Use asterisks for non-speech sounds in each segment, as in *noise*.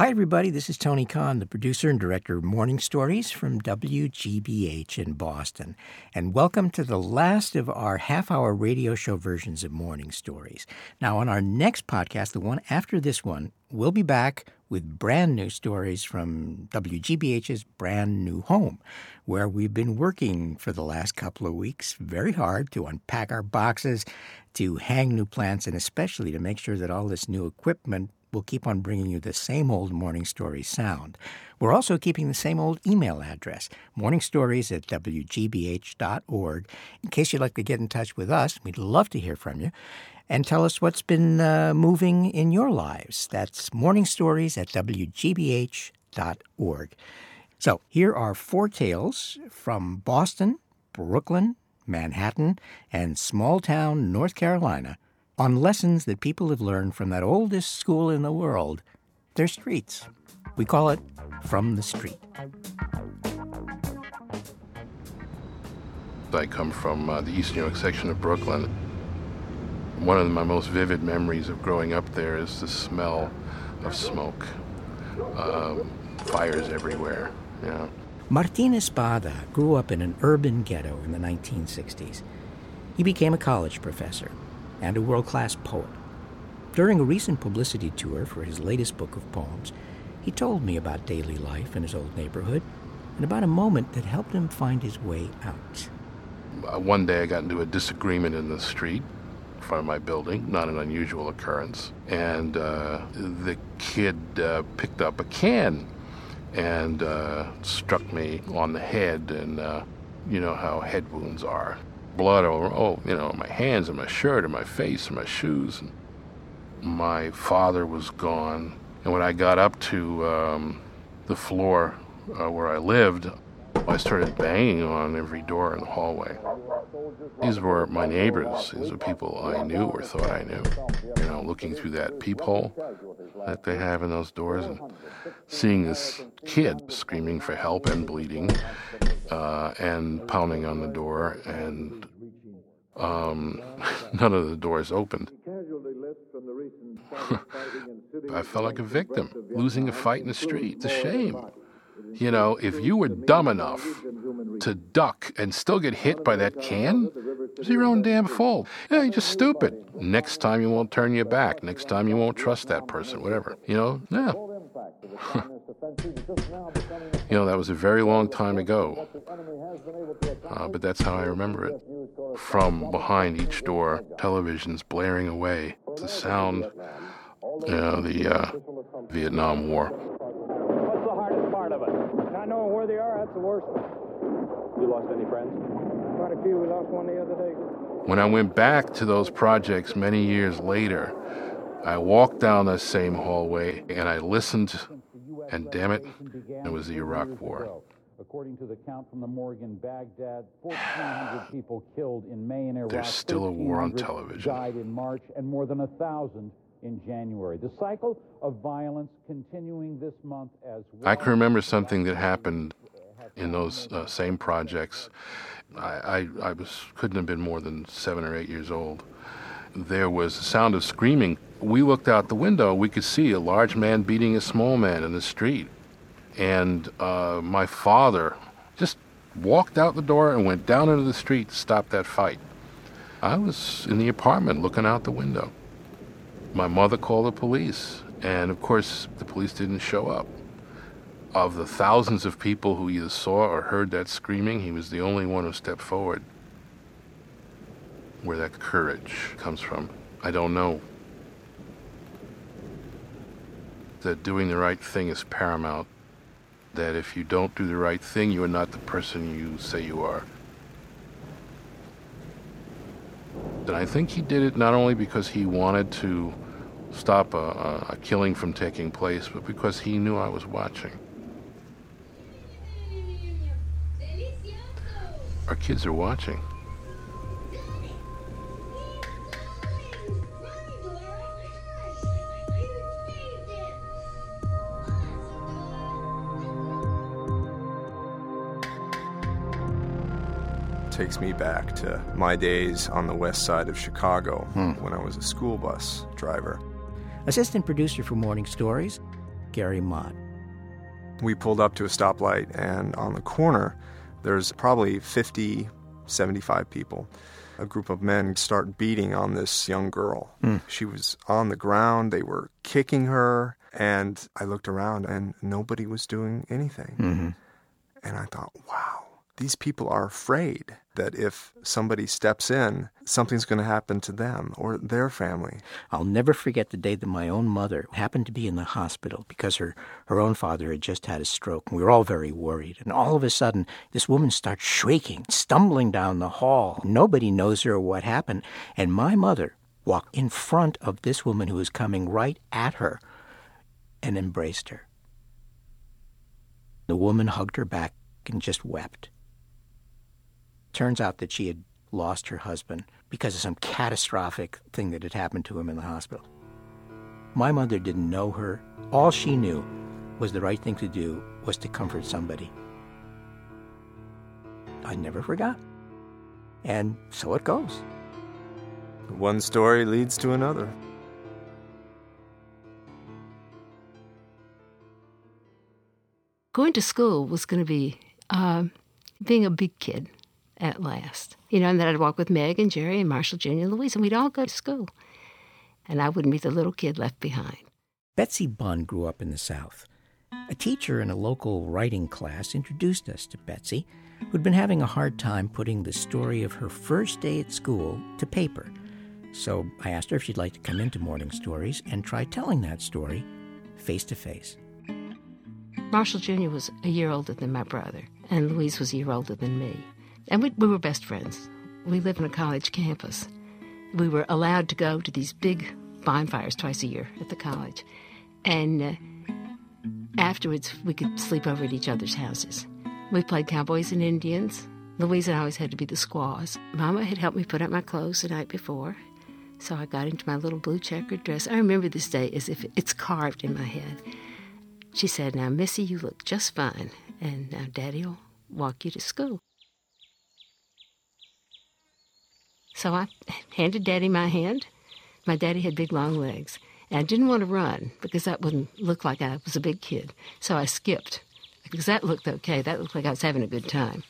Hi, everybody. This is Tony Kahn, the producer and director of Morning Stories from WGBH in Boston. And welcome to the last of our half hour radio show versions of Morning Stories. Now, on our next podcast, the one after this one, we'll be back with brand new stories from WGBH's brand new home, where we've been working for the last couple of weeks very hard to unpack our boxes, to hang new plants, and especially to make sure that all this new equipment will keep on bringing you the same old Morning Stories sound. We're also keeping the same old email address, morningstories at wgbh.org. In case you'd like to get in touch with us, we'd love to hear from you and tell us what's been uh, moving in your lives. That's morningstories at wgbh.org. So here are four tales from Boston, Brooklyn, Manhattan, and small town North Carolina on lessons that people have learned from that oldest school in the world, their streets. We call it From the Street. I come from uh, the East New York section of Brooklyn. One of my most vivid memories of growing up there is the smell of smoke, um, fires everywhere. You know. Martin Espada grew up in an urban ghetto in the 1960s. He became a college professor and a world class poet. During a recent publicity tour for his latest book of poems, he told me about daily life in his old neighborhood and about a moment that helped him find his way out. Uh, one day I got into a disagreement in the street in front of my building, not an unusual occurrence. And uh, the kid uh, picked up a can and uh, struck me on the head, and uh, you know how head wounds are. Blood over, oh, you know, my hands and my shirt and my face and my shoes. And my father was gone. And when I got up to um, the floor uh, where I lived, I started banging on every door in the hallway. These were my neighbors. These were people I knew or thought I knew. You know, looking through that peephole that they have in those doors and seeing this kid screaming for help and bleeding uh, and pounding on the door, and um, *laughs* none of the doors opened. *laughs* I felt like a victim, losing a fight in the street. It's a shame. You know, if you were dumb enough to duck and still get hit by that can, it's your own damn fault. Yeah, you're just stupid. Next time you won't turn your back. Next time you won't trust that person, whatever. You know, yeah. *laughs* you know, that was a very long time ago. Uh, but that's how I remember it. From behind each door, televisions blaring away, the sound, you know, the uh, Vietnam War What's the hardest part of it? Not knowing where they are, that's the worst. You lost any friends? Quite a few. We lost one the other day. When I went back to those projects many years later, I walked down that same hallway and I listened, and damn it, it was the Iraq War. According to the count from the morgue in Baghdad, 1,400 people killed in May in Iraq. There's still a war on television. Died in March, and more than a thousand in January. The cycle of violence continuing this month as well. I can remember something that happened in those uh, same projects. I, I, I, was couldn't have been more than seven or eight years old. There was a sound of screaming. We looked out the window. We could see a large man beating a small man in the street, and uh, my father just walked out the door and went down into the street to stop that fight. I was in the apartment looking out the window. My mother called the police, and of course, the police didn't show up. Of the thousands of people who either saw or heard that screaming, he was the only one who stepped forward. Where that courage comes from, I don't know. That doing the right thing is paramount. That if you don't do the right thing, you are not the person you say you are. And I think he did it not only because he wanted to stop a, a, killing from taking place, but because he knew I was watching. Our kids are watching. Takes me back to my days on the west side of Chicago hmm. when I was a school bus driver. Assistant producer for Morning Stories, Gary Mott. We pulled up to a stoplight, and on the corner, there's probably 50, 75 people. A group of men start beating on this young girl. Mm. She was on the ground, they were kicking her, and I looked around, and nobody was doing anything. Mm-hmm. And I thought, wow, these people are afraid that if somebody steps in, something's going to happen to them or their family. I'll never forget the day that my own mother happened to be in the hospital because her, her own father had just had a stroke. And we were all very worried. And all of a sudden, this woman starts shrieking, stumbling down the hall. Nobody knows her or what happened. And my mother walked in front of this woman who was coming right at her and embraced her. The woman hugged her back and just wept. Turns out that she had lost her husband because of some catastrophic thing that had happened to him in the hospital. My mother didn't know her. All she knew was the right thing to do was to comfort somebody. I never forgot. And so it goes. One story leads to another. Going to school was going to be um, being a big kid at last. You know, and then I'd walk with Meg and Jerry and Marshall Jr. and Louise, and we'd all go to school. And I wouldn't be the little kid left behind. Betsy Bunn grew up in the South. A teacher in a local writing class introduced us to Betsy, who'd been having a hard time putting the story of her first day at school to paper. So I asked her if she'd like to come into Morning Stories and try telling that story face to face. Marshall Jr. was a year older than my brother, and Louise was a year older than me. And we, we were best friends. We lived on a college campus. We were allowed to go to these big bonfires twice a year at the college. And uh, afterwards, we could sleep over at each other's houses. We played cowboys and Indians. Louise and I always had to be the squaws. Mama had helped me put up my clothes the night before. So I got into my little blue checkered dress. I remember this day as if it's carved in my head. She said, Now, Missy, you look just fine, and now Daddy will walk you to school. So I handed Daddy my hand. My daddy had big, long legs, and I didn't want to run because that wouldn't look like I was a big kid. So I skipped because that looked okay. That looked like I was having a good time.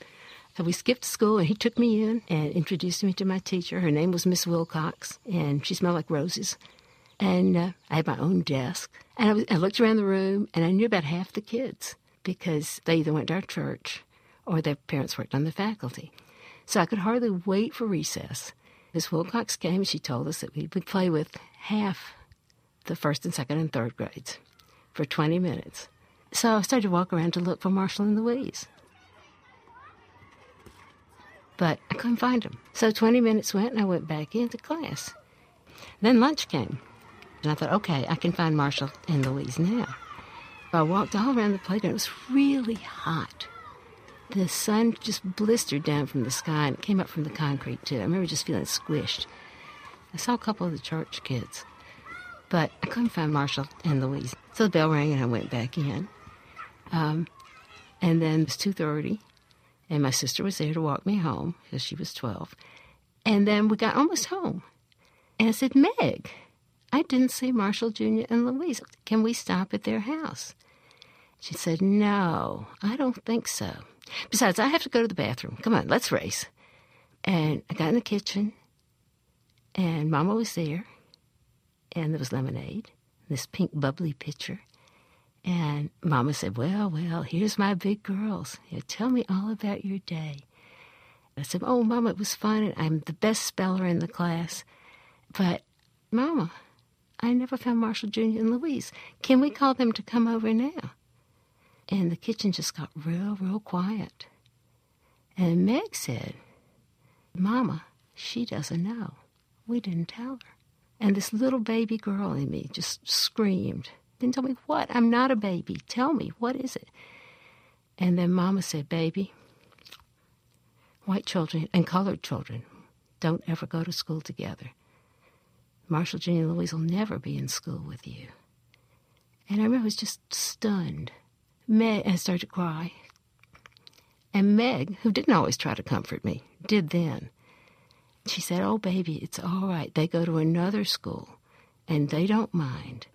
So we skipped school, and he took me in and introduced me to my teacher. Her name was Miss Wilcox, and she smelled like roses. And uh, I had my own desk. And I, was, I looked around the room, and I knew about half the kids because they either went to our church or their parents worked on the faculty. So I could hardly wait for recess. Miss Wilcox came and she told us that we would play with half the first and second and third grades for 20 minutes. So I started to walk around to look for Marshall and Louise. But I couldn't find them. So 20 minutes went and I went back into class. Then lunch came. And I thought, okay, I can find Marshall and Louise now. I walked all around the playground. It was really hot. The sun just blistered down from the sky and it came up from the concrete, too. I remember just feeling squished. I saw a couple of the church kids, but I couldn't find Marshall and Louise. So the bell rang and I went back in. Um, and then it was 2.30, and my sister was there to walk me home because she was 12. And then we got almost home. And I said, Meg, I didn't see Marshall Jr. and Louise. Can we stop at their house? She said, No, I don't think so. Besides, I have to go to the bathroom. Come on, let's race. And I got in the kitchen, and Mama was there, and there was lemonade, this pink bubbly pitcher. And Mama said, Well, well, here's my big girls. Here, tell me all about your day. I said, Oh, Mama, it was fun, and I'm the best speller in the class. But, Mama, I never found Marshall Jr. and Louise. Can we call them to come over now? And the kitchen just got real, real quiet. And Meg said, Mama, she doesn't know. We didn't tell her. And this little baby girl in me just screamed. Didn't tell me what. I'm not a baby. Tell me, what is it? And then Mama said, Baby, white children and colored children don't ever go to school together. Marshall, and Louise will never be in school with you. And I remember I was just stunned. Meg, I started to cry. And Meg, who didn't always try to comfort me, did then. She said, Oh, baby, it's all right. They go to another school, and they don't mind.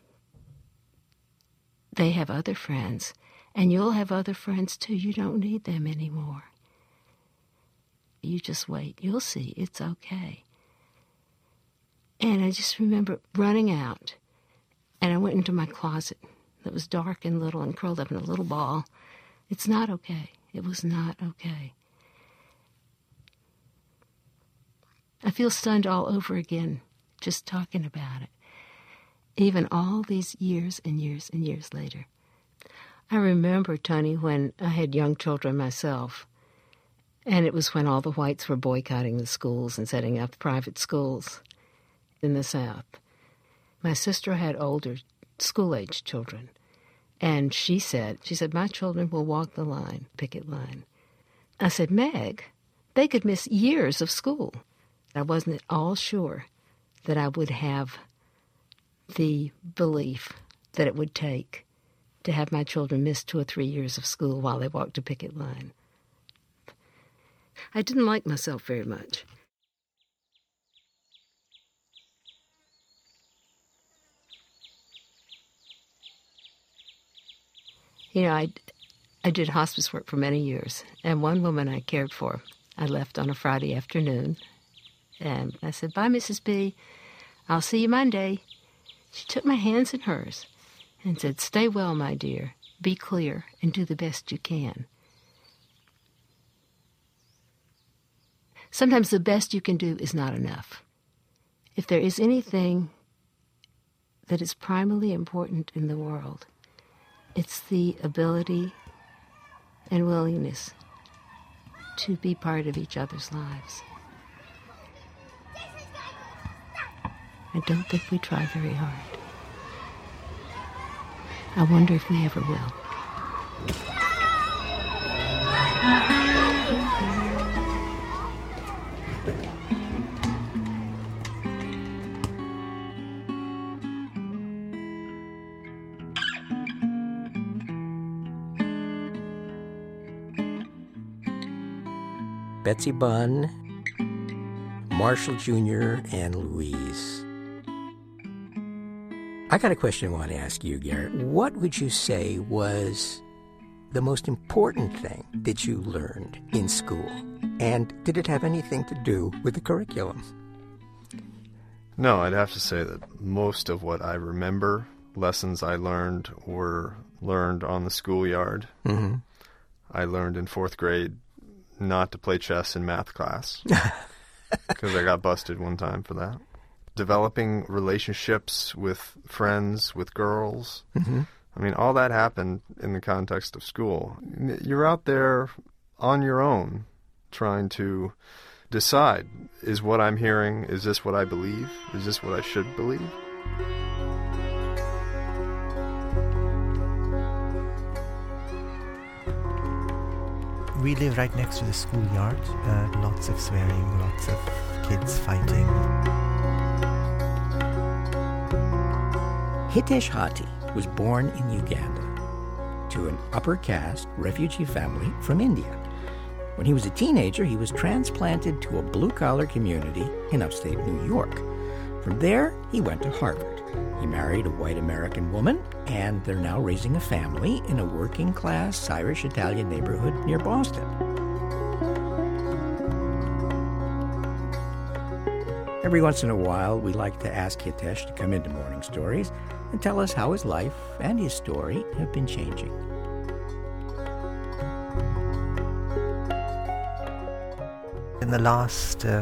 they have other friends, and you'll have other friends too. You don't need them anymore. You just wait. You'll see. It's okay. And I just remember running out, and I went into my closet that was dark and little and curled up in a little ball. It's not okay. It was not okay. I feel stunned all over again just talking about it, even all these years and years and years later. I remember, Tony, when I had young children myself, and it was when all the whites were boycotting the schools and setting up private schools in the South. My sister had older school age children, and she said, she said, my children will walk the line, picket line. I said, Meg, they could miss years of school. I wasn't at all sure that I would have the belief that it would take to have my children miss two or three years of school while they walked a picket line. I didn't like myself very much. You know, I, I did hospice work for many years, and one woman I cared for, I left on a Friday afternoon, and I said, Bye, Mrs. B. I'll see you Monday. She took my hands in hers and said, Stay well, my dear. Be clear and do the best you can. Sometimes the best you can do is not enough. If there is anything that is primally important in the world, it's the ability and willingness to be part of each other's lives. I don't think we try very hard. I wonder if we ever will. Betsy Bunn, Marshall Jr., and Louise. I got a question I want to ask you, Garrett. What would you say was the most important thing that you learned in school? And did it have anything to do with the curriculum? No, I'd have to say that most of what I remember, lessons I learned, were learned on the schoolyard. Mm-hmm. I learned in fourth grade not to play chess in math class *laughs* because I got busted one time for that. Developing relationships with friends, with girls. Mm-hmm. I mean, all that happened in the context of school. You're out there on your own trying to decide is what I'm hearing, is this what I believe? Is this what I should believe? We live right next to the schoolyard. Uh, lots of swearing, lots of kids fighting. Hitesh Hati was born in Uganda to an upper caste refugee family from India. When he was a teenager, he was transplanted to a blue collar community in upstate New York. From there, he went to Harvard. He married a white American woman, and they're now raising a family in a working class Irish Italian neighborhood near Boston. Every once in a while, we like to ask Hitesh to come into Morning Stories and tell us how his life and his story have been changing. In the last uh,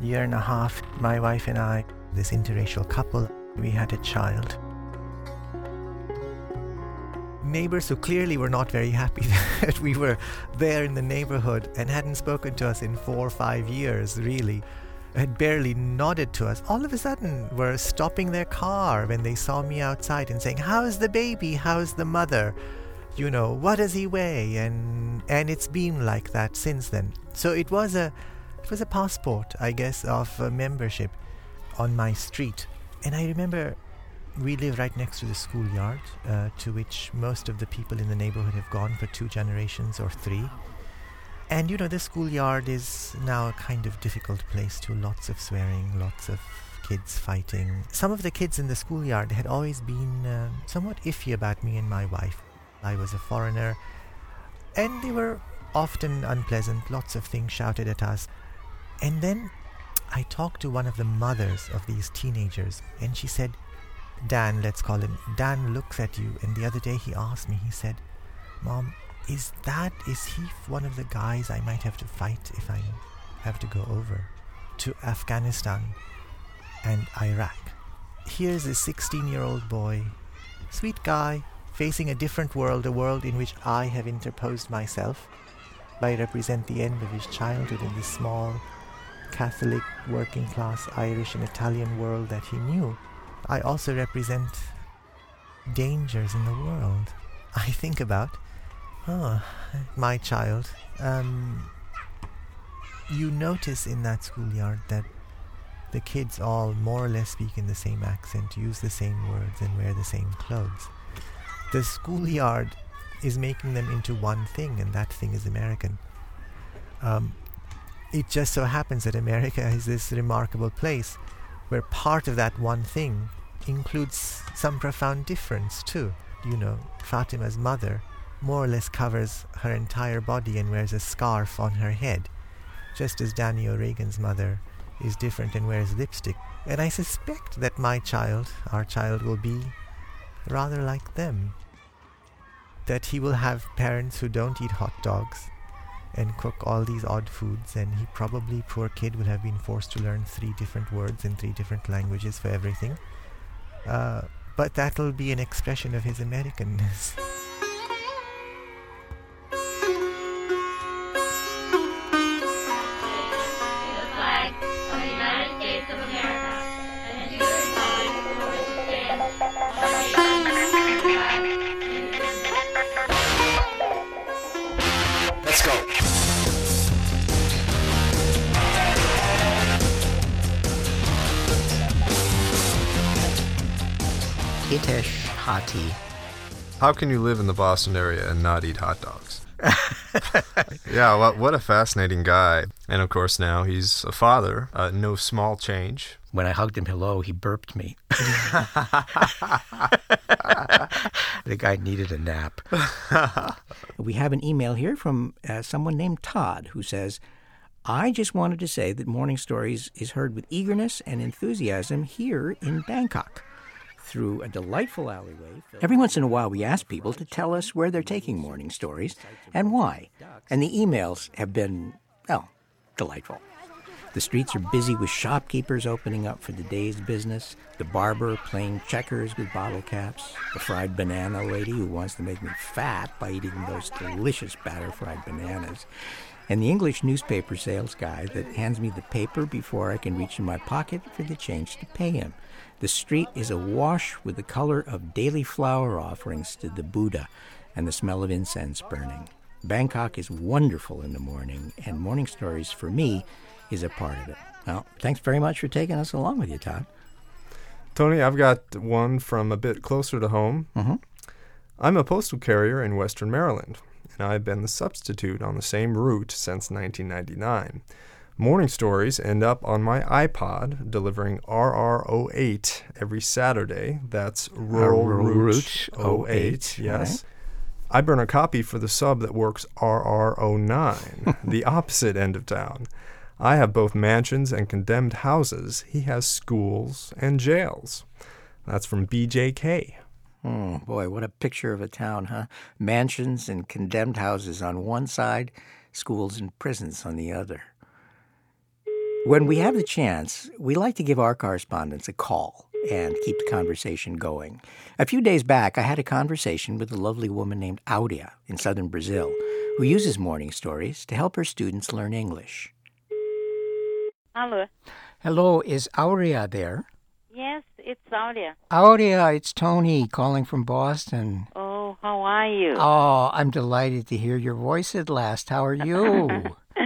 year and a half, my wife and I, this interracial couple, we had a child. Neighbors who clearly were not very happy *laughs* that we were there in the neighborhood and hadn't spoken to us in four or five years, really, had barely nodded to us, all of a sudden were stopping their car when they saw me outside and saying, How's the baby? How's the mother? You know, what does he weigh? And and it's been like that since then. So it was a it was a passport, I guess, of membership on my street. And I remember we live right next to the schoolyard, uh, to which most of the people in the neighborhood have gone for two generations or three. And you know, the schoolyard is now a kind of difficult place to Lots of swearing, lots of kids fighting. Some of the kids in the schoolyard had always been uh, somewhat iffy about me and my wife. I was a foreigner, and they were often unpleasant, lots of things shouted at us. And then I talked to one of the mothers of these teenagers, and she said, Dan, let's call him, Dan looks at you. And the other day he asked me, he said, Mom, is that, is he one of the guys I might have to fight if I have to go over to Afghanistan and Iraq? Here's a 16 year old boy, sweet guy, facing a different world, a world in which I have interposed myself. I represent the end of his childhood in this small, Catholic, working class Irish and Italian world that he knew. I also represent dangers in the world. I think about, oh, my child. Um, you notice in that schoolyard that the kids all more or less speak in the same accent, use the same words, and wear the same clothes. The schoolyard is making them into one thing, and that thing is American. Um, it just so happens that America is this remarkable place where part of that one thing includes some profound difference too. You know, Fatima's mother more or less covers her entire body and wears a scarf on her head, just as Danny O'Regan's mother is different and wears lipstick. And I suspect that my child, our child, will be rather like them. That he will have parents who don't eat hot dogs and cook all these odd foods, and he probably, poor kid, will have been forced to learn three different words in three different languages for everything. Uh, but that'll be an expression of his Americanness. *laughs* Hitesh Hati. How can you live in the Boston area and not eat hot dogs? *laughs* yeah, what, what a fascinating guy. And of course, now he's a father. Uh, no small change. When I hugged him hello, he burped me. *laughs* the guy needed a nap. we have an email here from uh, someone named Todd who says, I just wanted to say that Morning Stories is heard with eagerness and enthusiasm here in Bangkok through a delightful alleyway. Every once in a while, we ask people to tell us where they're taking morning stories and why. And the emails have been, well, delightful. The streets are busy with shopkeepers opening up for the day's business, the barber playing checkers with bottle caps, the fried banana lady who wants to make me fat by eating those delicious batter fried bananas, and the English newspaper sales guy that hands me the paper before I can reach in my pocket for the change to pay him. The street is awash with the color of daily flower offerings to the Buddha and the smell of incense burning. Bangkok is wonderful in the morning, and Morning Stories, for me, is a part of it. Well, thanks very much for taking us along with you, Todd. Tony, I've got one from a bit closer to home. Mhm. I'm a postal carrier in Western Maryland, and I've been the substitute on the same route since 1999. Morning stories end up on my iPod, delivering RR08 every Saturday. That's Rural, Rural Route Route 08. 08, Yes. I burn a copy for the sub that works RR09, *laughs* the opposite end of town. I have both mansions and condemned houses. He has schools and jails. That's from BJK. Oh, boy, what a picture of a town, huh? Mansions and condemned houses on one side, schools and prisons on the other. When we have the chance, we like to give our correspondents a call and keep the conversation going. A few days back, I had a conversation with a lovely woman named Aurea in southern Brazil who uses morning stories to help her students learn English. Hello. Hello, is Aurea there? Yes, it's Audia. Aurea, it's Tony calling from Boston. Oh, how are you? Oh, I'm delighted to hear your voice at last. How are you?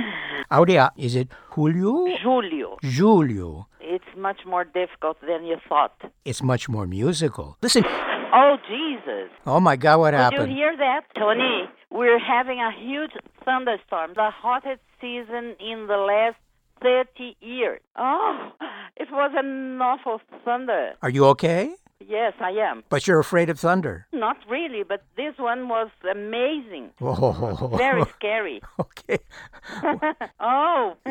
*laughs* Aurea, is it Julio? Julio. Julio. It's much more difficult than you thought. It's much more musical. Listen. Oh, Jesus. Oh my God, what Did happened? Did you hear that? Tony, we're having a huge thunderstorm, the hottest season in the last 30 years. Oh, it was an awful thunder. Are you okay? Yes, I am. But you're afraid of thunder. Not really, but this one was amazing. Oh. Very *laughs* scary. Okay. *laughs* oh. *laughs*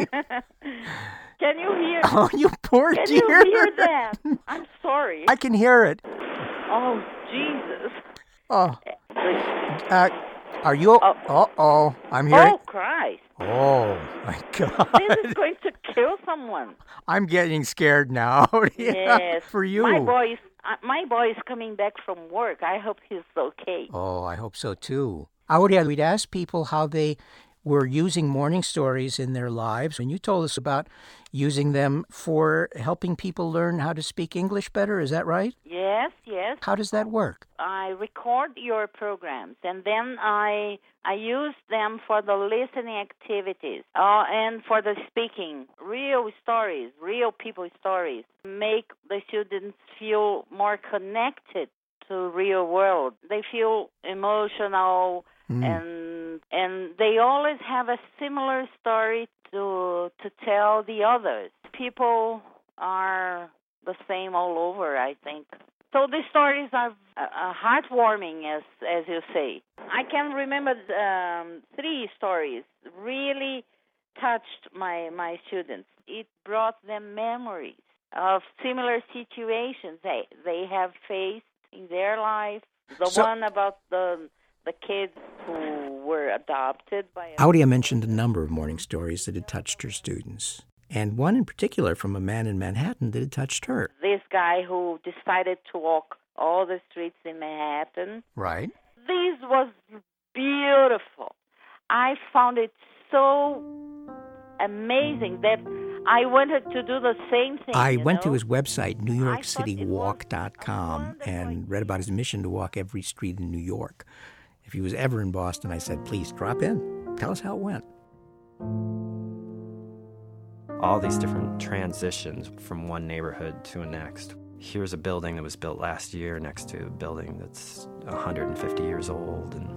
Can you hear? Oh, you poor Can dear. Can you hear that? I'm sorry. I can hear it. Oh, Jesus. Oh. Uh, are you? Oh. Uh oh. I'm hearing. Oh, Christ. Oh my *laughs* God. This is going to kill someone. I'm getting scared now. *laughs* Yeah, Yes. For you. My boy is uh, my boy is coming back from work. I hope he's okay. Oh, I hope so too. Aurea, we'd ask people how they were using morning stories in their lives, and you told us about using them for helping people learn how to speak English better. Is that right? Yes, yes. How does that work? I record your programs and then I I use them for the listening activities uh, and for the speaking. Real stories, real people stories make the students feel more connected to real world. They feel emotional and and they always have a similar story to to tell the others. People are the same all over, I think. So the stories are uh, uh, heartwarming, as as you say. I can remember um, three stories really touched my my students. It brought them memories of similar situations they they have faced in their life. The So- one about the the kids who were adopted by a Aurea mentioned a number of morning stories that had touched her students, and one in particular from a man in Manhattan that had touched her. this guy who decided to walk all the streets in Manhattan. Right. This was beautiful. I found it so amazing that I wanted to do the same thing. I went to his website, NewYorkCityWalk.com, and read about his mission to walk every street in New York. If he was ever in Boston, I said, please drop in. Tell us how it went. all these different transitions from one neighborhood to the next. Here's a building that was built last year next to a building that's 150 years old, and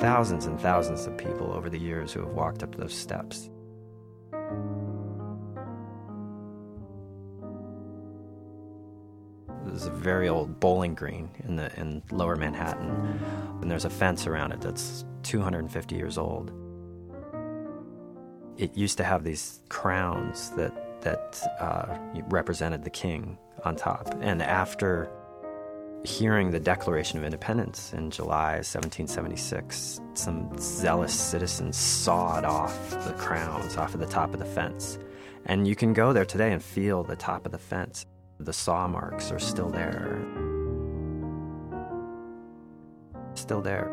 thousands and thousands of people over the years who have walked up those steps. There's a very old bowling green in the in Lower Manhattan, and there's a fence around it that's 250 years old it used to have these crowns that that uh, represented the king on top. And after hearing the Declaration of Independence in July 1776, some zealous citizens sawed off the crowns off of the top of the fence. And you can go there today and feel the top of the fence. The saw marks are still there. Still there.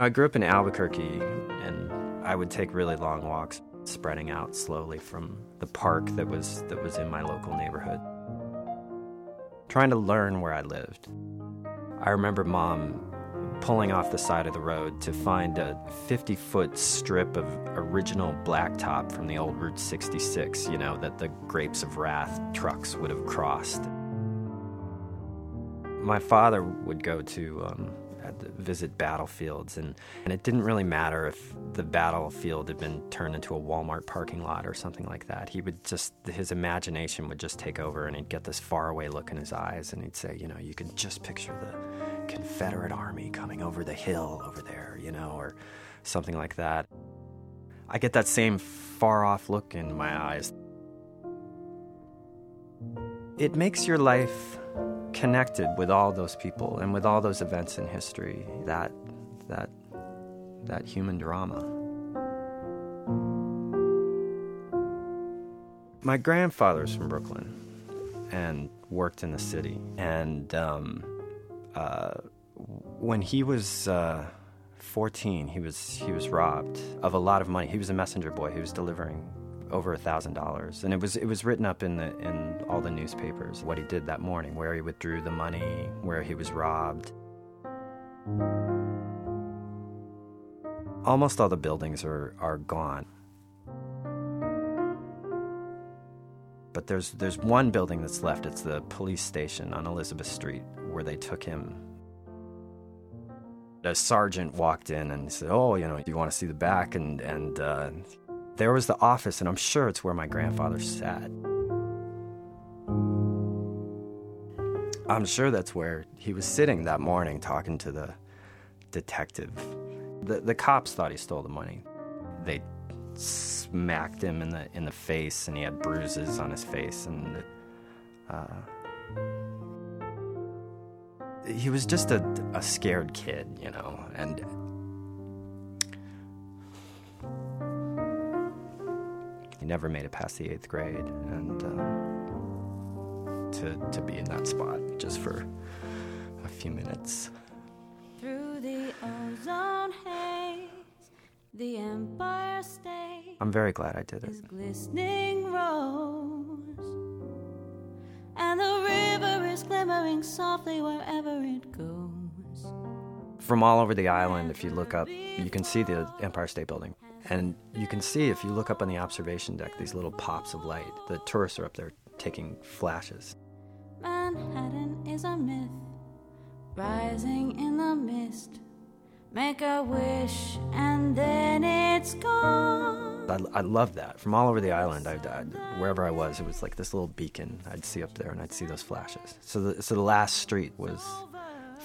I grew up in Albuquerque, and I would take really long walks, spreading out slowly from the park that was that was in my local neighborhood, trying to learn where I lived. I remember mom pulling off the side of the road to find a 50 foot strip of original blacktop from the old Route 66, you know, that the Grapes of Wrath trucks would have crossed. My father would go to um, to visit battlefields, and, and it didn't really matter if the battlefield had been turned into a Walmart parking lot or something like that. He would just, his imagination would just take over, and he'd get this faraway look in his eyes, and he'd say, you know, you can just picture the Confederate army coming over the hill over there, you know, or something like that. I get that same far off look in my eyes. It makes your life connected with all those people and with all those events in history that that that human drama. My grandfather's from brooklyn and worked in the city. And um, uh, when he was uh, 14 he was he was robbed of a lot of money. He was a messenger boy. He was delivering over a thousand dollars and it was it was written up in the in all the newspapers what he did that morning where he withdrew the money where he was robbed almost all the buildings are are gone But there's there's one building that's left. It's the police station on Elizabeth Street where they took him. A sergeant walked in and said, "Oh, you know, you want to see the back?" And and uh, there was the office, and I'm sure it's where my grandfather sat. I'm sure that's where he was sitting that morning talking to the detective. The, the cops thought he stole the money. They smacked him in the in the face, and he had bruises on his face, and uh, he was just a, a scared kid, you know, and he never made it past the eighth grade, and uh, to to be in that spot just for a few minutes. Through the ozone haze, the Empire State I'm very glad I did it. is glistening rose, and the river is glimmering softly wherever it goes. From all over the island, if you look up, you can see the Empire State Building. And you can see, if you look up on the observation deck, these little pops of light. The tourists are up there taking flashes. Manhattan is a myth, rising in the mist. Make a wish and then it's gone. I, I loved that. From all over the island, I, I, wherever I was, it was like this little beacon I'd see up there, and I'd see those flashes. So the, so the last street was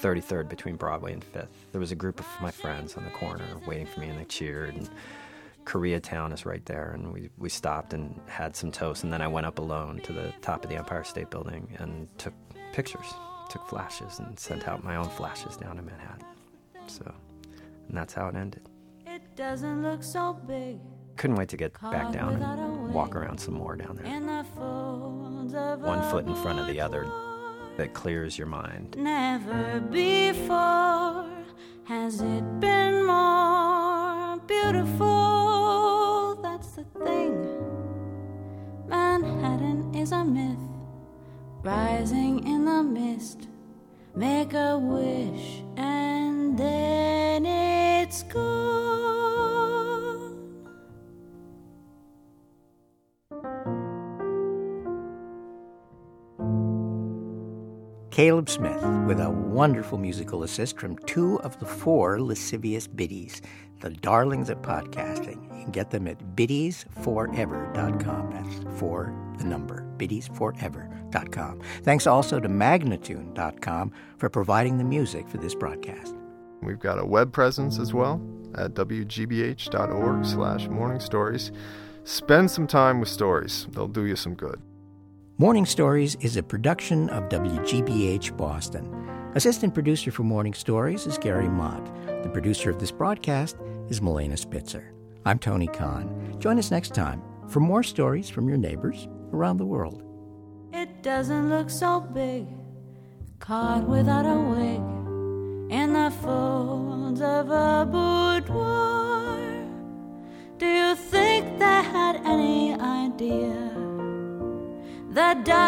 33rd between Broadway and 5th. There was a group of my friends on the corner waiting for me, and they cheered. And Koreatown is right there, and we, we stopped and had some toast. And then I went up alone to the top of the Empire State Building and took pictures, took flashes, and sent out my own flashes down to Manhattan. So, and that's how it ended. It doesn't look so big Couldn't wait to get back down and walk around some more down there. in the folds of One foot in front of the other that clears your mind. Never before has it been more beautiful. That's the thing. Manhattan is a myth, rising in the mist. Make a wish and then it's gone. Caleb Smith with a wonderful musical assist from two of the four lascivious biddies, the darlings of podcasting. You can get them at biddiesforever.com. That's for the number, biddiesforever.com. Thanks also to magnatune.com for providing the music for this broadcast. We've got a web presence as well at wgbh.org slash morning stories. Spend some time with stories. They'll do you some good. Morning Stories is a production of WGBH Boston. Assistant producer for Morning Stories is Gary Mott. The producer of this broadcast is Melena Spitzer. I'm Tony Kahn. Join us next time for more stories from your neighbors around the world. It doesn't look so big, caught without a wig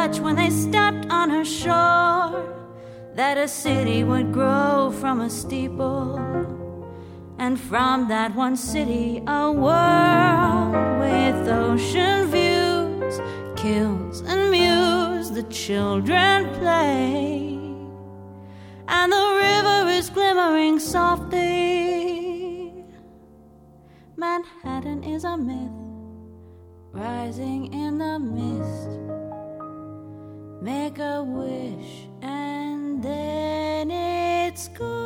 The Dutch, when they stepped on her shore, that a city would grow from a steeple, and from that one city, a world with ocean views, kills and mews, the children play, and the river is glimmering softly. Manhattan is a myth, rising in the mist. Make a wish and then it's gone.